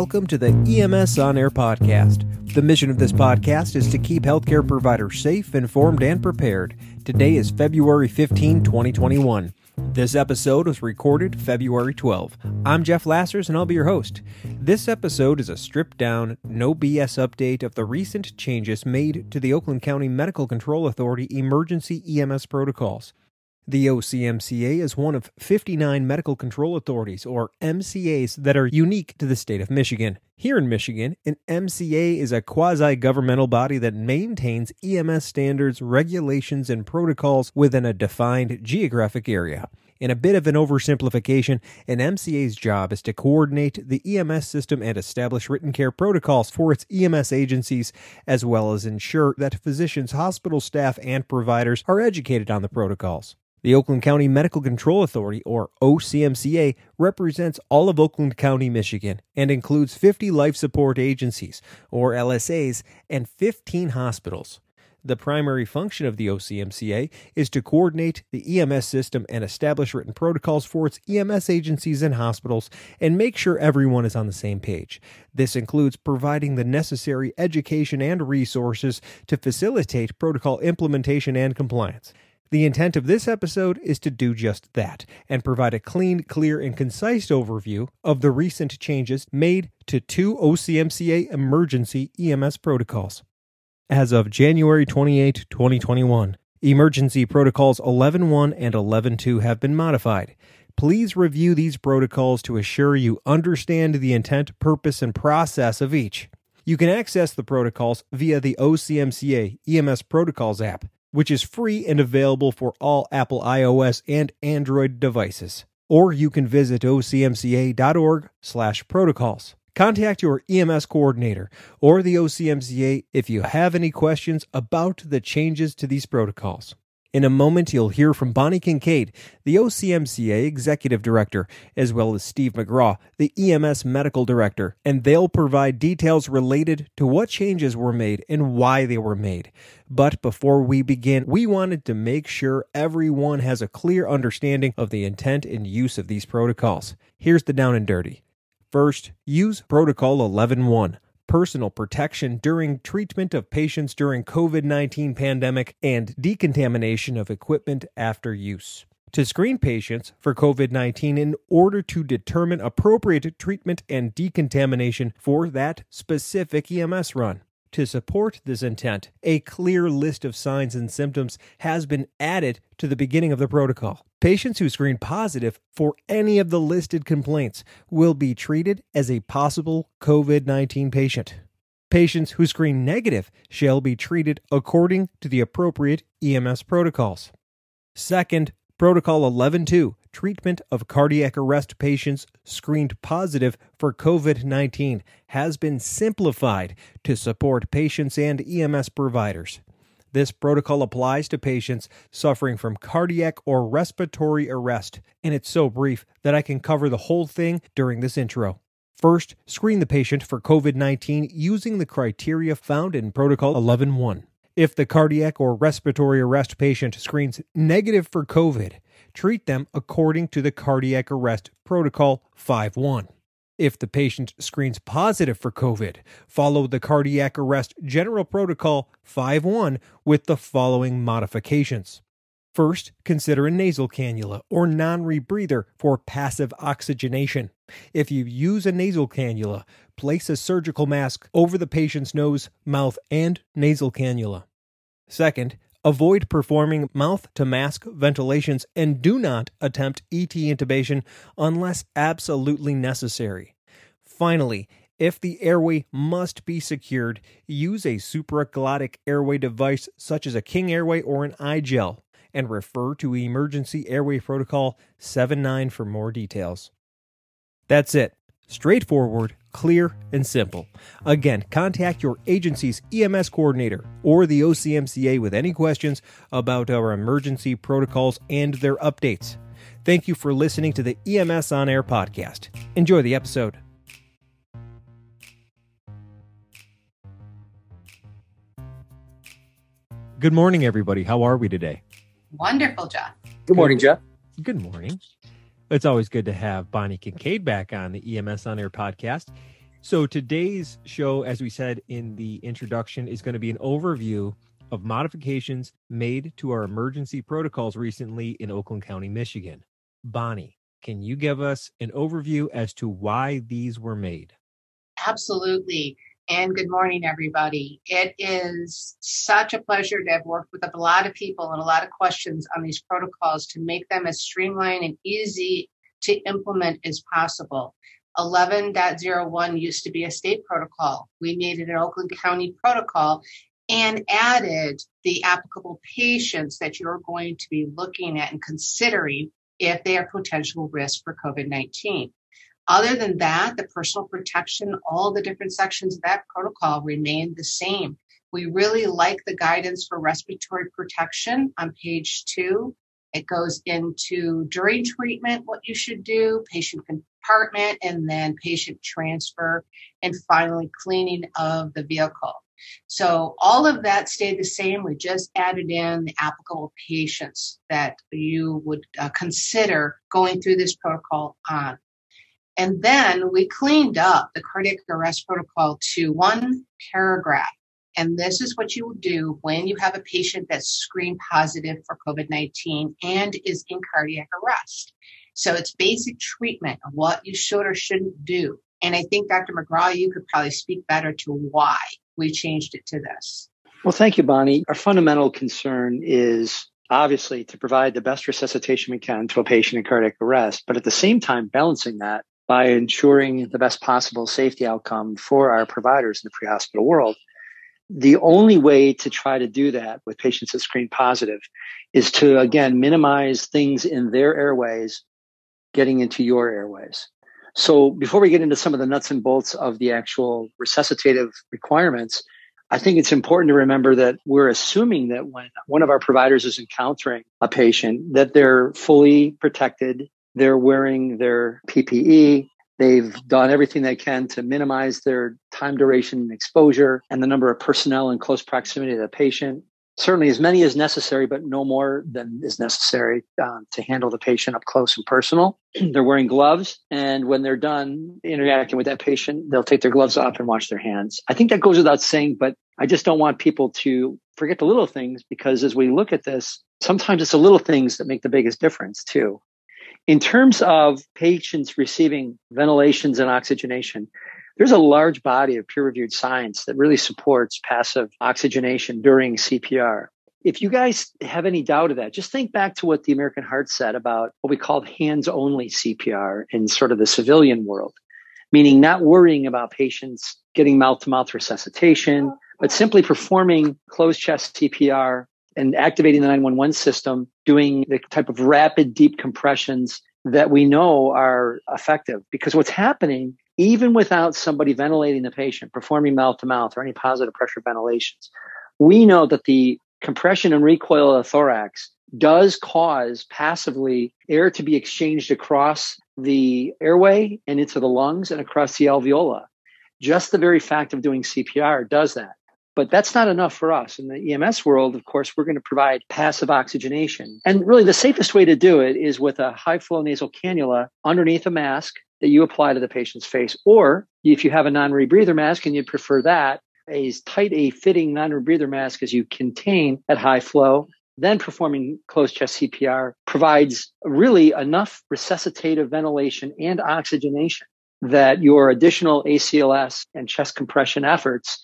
welcome to the EMS On Air podcast. The mission of this podcast is to keep healthcare providers safe, informed, and prepared. Today is February 15, 2021. This episode was recorded February 12. I'm Jeff Lassers and I'll be your host. This episode is a stripped down, no BS update of the recent changes made to the Oakland County Medical Control Authority emergency EMS protocols. The OCMCA is one of 59 medical control authorities, or MCAs, that are unique to the state of Michigan. Here in Michigan, an MCA is a quasi governmental body that maintains EMS standards, regulations, and protocols within a defined geographic area. In a bit of an oversimplification, an MCA's job is to coordinate the EMS system and establish written care protocols for its EMS agencies, as well as ensure that physicians, hospital staff, and providers are educated on the protocols. The Oakland County Medical Control Authority, or OCMCA, represents all of Oakland County, Michigan, and includes 50 life support agencies, or LSAs, and 15 hospitals. The primary function of the OCMCA is to coordinate the EMS system and establish written protocols for its EMS agencies and hospitals and make sure everyone is on the same page. This includes providing the necessary education and resources to facilitate protocol implementation and compliance. The intent of this episode is to do just that and provide a clean, clear, and concise overview of the recent changes made to two OCMCA emergency EMS protocols. As of January 28, 2021, Emergency Protocols 11.1 and 11.2 have been modified. Please review these protocols to assure you understand the intent, purpose, and process of each. You can access the protocols via the OCMCA EMS Protocols app which is free and available for all Apple iOS and Android devices. Or you can visit ocmca.org/protocols. Contact your EMS coordinator or the OCMCA if you have any questions about the changes to these protocols. In a moment, you'll hear from Bonnie Kincaid, the OCMCA Executive Director, as well as Steve McGraw, the EMS Medical Director, and they'll provide details related to what changes were made and why they were made. But before we begin, we wanted to make sure everyone has a clear understanding of the intent and use of these protocols. Here's the down and dirty. First, use Protocol 11.1 personal protection during treatment of patients during COVID-19 pandemic and decontamination of equipment after use. To screen patients for COVID 19 in order to determine appropriate treatment and decontamination for that specific EMS run. To support this intent, a clear list of signs and symptoms has been added to the beginning of the protocol. Patients who screen positive for any of the listed complaints will be treated as a possible COVID 19 patient. Patients who screen negative shall be treated according to the appropriate EMS protocols. Second, Protocol 11.2 treatment of cardiac arrest patients screened positive for COVID 19 has been simplified to support patients and EMS providers. This protocol applies to patients suffering from cardiac or respiratory arrest, and it's so brief that I can cover the whole thing during this intro. First, screen the patient for COVID 19 using the criteria found in Protocol 11.1. If the cardiac or respiratory arrest patient screens negative for COVID, treat them according to the cardiac arrest protocol 5.1. If the patient screens positive for COVID, follow the cardiac arrest general protocol 5 1 with the following modifications. First, consider a nasal cannula or non rebreather for passive oxygenation. If you use a nasal cannula, place a surgical mask over the patient's nose, mouth, and nasal cannula. Second, avoid performing mouth to mask ventilations and do not attempt ET intubation unless absolutely necessary. Finally, if the airway must be secured, use a supraglottic airway device such as a King Airway or an iGel and refer to Emergency Airway Protocol 79 for more details. That's it. Straightforward, clear, and simple. Again, contact your agency's EMS coordinator or the OCMCA with any questions about our emergency protocols and their updates. Thank you for listening to the EMS On Air podcast. Enjoy the episode. Good morning, everybody. How are we today? Wonderful, Jeff. Good morning, Jeff. Good morning. It's always good to have Bonnie Kincaid back on the EMS On Air podcast. So today's show, as we said in the introduction, is going to be an overview of modifications made to our emergency protocols recently in Oakland County, Michigan. Bonnie, can you give us an overview as to why these were made? Absolutely. And good morning, everybody. It is such a pleasure to have worked with a lot of people and a lot of questions on these protocols to make them as streamlined and easy to implement as possible. 11.01 used to be a state protocol. We made it an Oakland County protocol and added the applicable patients that you're going to be looking at and considering if they are potential risk for COVID 19. Other than that, the personal protection, all the different sections of that protocol remain the same. We really like the guidance for respiratory protection on page two. It goes into during treatment, what you should do, patient compartment, and then patient transfer, and finally cleaning of the vehicle. So all of that stayed the same. We just added in the applicable patients that you would uh, consider going through this protocol on. And then we cleaned up the cardiac arrest protocol to one paragraph. And this is what you do when you have a patient that's screened positive for COVID 19 and is in cardiac arrest. So it's basic treatment of what you should or shouldn't do. And I think Dr. McGraw, you could probably speak better to why we changed it to this. Well, thank you, Bonnie. Our fundamental concern is obviously to provide the best resuscitation we can to a patient in cardiac arrest, but at the same time, balancing that by ensuring the best possible safety outcome for our providers in the pre hospital world. The only way to try to do that with patients that screen positive is to, again, minimize things in their airways getting into your airways. So before we get into some of the nuts and bolts of the actual resuscitative requirements, I think it's important to remember that we're assuming that when one of our providers is encountering a patient, that they're fully protected, they're wearing their PPE, they've done everything they can to minimize their time duration exposure and the number of personnel in close proximity to the patient certainly as many as necessary, but no more than is necessary um, to handle the patient up close and personal. they're wearing gloves, and when they're done interacting with that patient, they'll take their gloves off and wash their hands. I think that goes without saying, but I just don't want people to forget the little things because as we look at this, sometimes it's the little things that make the biggest difference too. In terms of patients receiving ventilations and oxygenation, there's a large body of peer reviewed science that really supports passive oxygenation during CPR. If you guys have any doubt of that, just think back to what the American Heart said about what we called hands only CPR in sort of the civilian world, meaning not worrying about patients getting mouth to mouth resuscitation, but simply performing closed chest CPR and activating the 911 system, doing the type of rapid deep compressions that we know are effective. Because what's happening even without somebody ventilating the patient, performing mouth to mouth or any positive pressure ventilations, we know that the compression and recoil of the thorax does cause passively air to be exchanged across the airway and into the lungs and across the alveoli. Just the very fact of doing CPR does that. But that's not enough for us. In the EMS world, of course, we're going to provide passive oxygenation. And really, the safest way to do it is with a high flow nasal cannula underneath a mask that you apply to the patient's face. Or if you have a non rebreather mask and you'd prefer that, as tight a fitting non rebreather mask as you contain at high flow, then performing closed chest CPR provides really enough resuscitative ventilation and oxygenation that your additional ACLS and chest compression efforts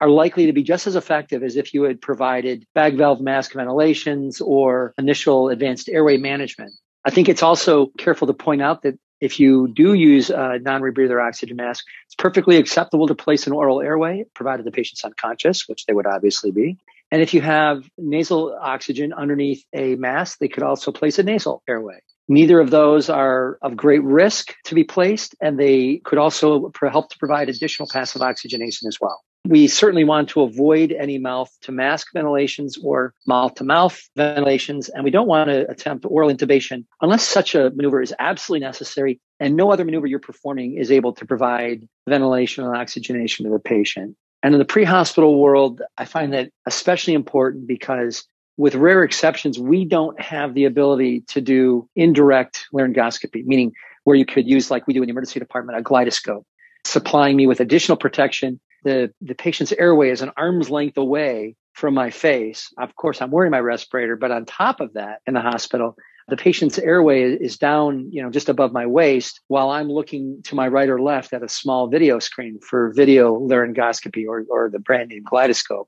are likely to be just as effective as if you had provided bag valve mask ventilations or initial advanced airway management. I think it's also careful to point out that if you do use a non-rebreather oxygen mask, it's perfectly acceptable to place an oral airway, provided the patient's unconscious, which they would obviously be. And if you have nasal oxygen underneath a mask, they could also place a nasal airway. Neither of those are of great risk to be placed, and they could also help to provide additional passive oxygenation as well. We certainly want to avoid any mouth to mask ventilations or mouth to mouth ventilations, and we don't want to attempt oral intubation unless such a maneuver is absolutely necessary and no other maneuver you're performing is able to provide ventilation and oxygenation to the patient. And in the pre hospital world, I find that especially important because with rare exceptions, we don't have the ability to do indirect laryngoscopy, meaning where you could use, like we do in the emergency department, a GlideScope supplying me with additional protection. The, the patient's airway is an arm's length away from my face. Of course, I'm wearing my respirator, but on top of that, in the hospital, the patient's airway is down, you know, just above my waist while I'm looking to my right or left at a small video screen for video laryngoscopy or, or the brand name GlideScope.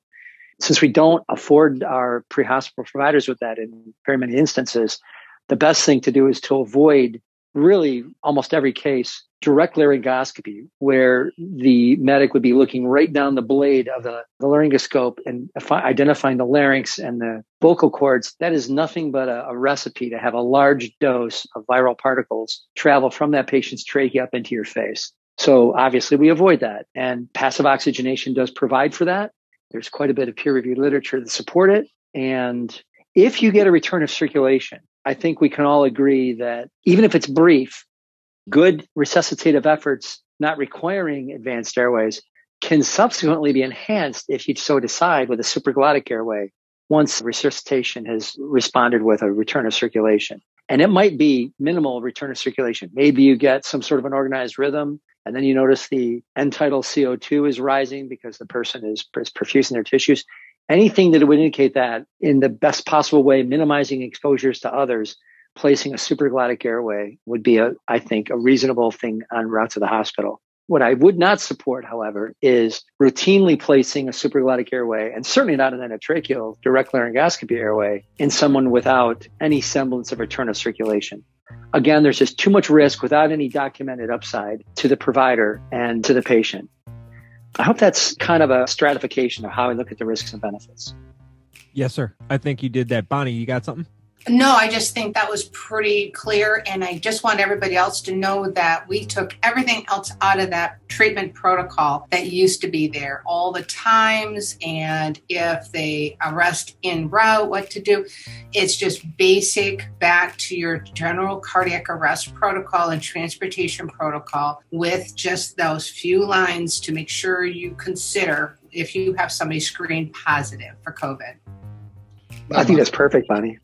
Since we don't afford our pre-hospital providers with that in very many instances, the best thing to do is to avoid really almost every case direct laryngoscopy where the medic would be looking right down the blade of the, the laryngoscope and identifying the larynx and the vocal cords. That is nothing but a, a, recipe to have a large dose of viral particles travel from that patient's trachea up into your face. So obviously we avoid that and passive oxygenation does provide for that. There's quite a bit of peer reviewed literature to support it. And if you get a return of circulation I think we can all agree that even if it's brief, good resuscitative efforts not requiring advanced airways can subsequently be enhanced if you so decide with a supraglottic airway once resuscitation has responded with a return of circulation. And it might be minimal return of circulation. Maybe you get some sort of an organized rhythm, and then you notice the end tidal CO2 is rising because the person is, is perfusing their tissues anything that would indicate that in the best possible way, minimizing exposures to others, placing a supraglottic airway would be a, I think, a reasonable thing on route to the hospital. What I would not support, however, is routinely placing a supraglottic airway, and certainly not an endotracheal direct laryngoscopy airway, in someone without any semblance of return of circulation. Again, there's just too much risk without any documented upside to the provider and to the patient. I hope that's kind of a stratification of how I look at the risks and benefits. Yes, sir. I think you did that. Bonnie, you got something? No, I just think that was pretty clear. And I just want everybody else to know that we took everything else out of that treatment protocol that used to be there, all the times, and if they arrest in route, what to do. It's just basic back to your general cardiac arrest protocol and transportation protocol with just those few lines to make sure you consider if you have somebody screened positive for COVID. I think that's perfect, Bonnie.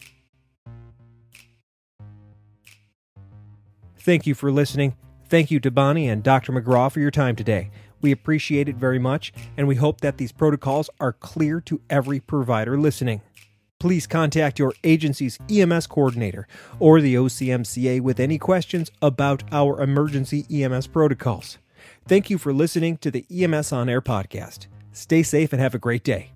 Thank you for listening. Thank you to Bonnie and Dr. McGraw for your time today. We appreciate it very much, and we hope that these protocols are clear to every provider listening. Please contact your agency's EMS coordinator or the OCMCA with any questions about our emergency EMS protocols. Thank you for listening to the EMS On Air podcast. Stay safe and have a great day.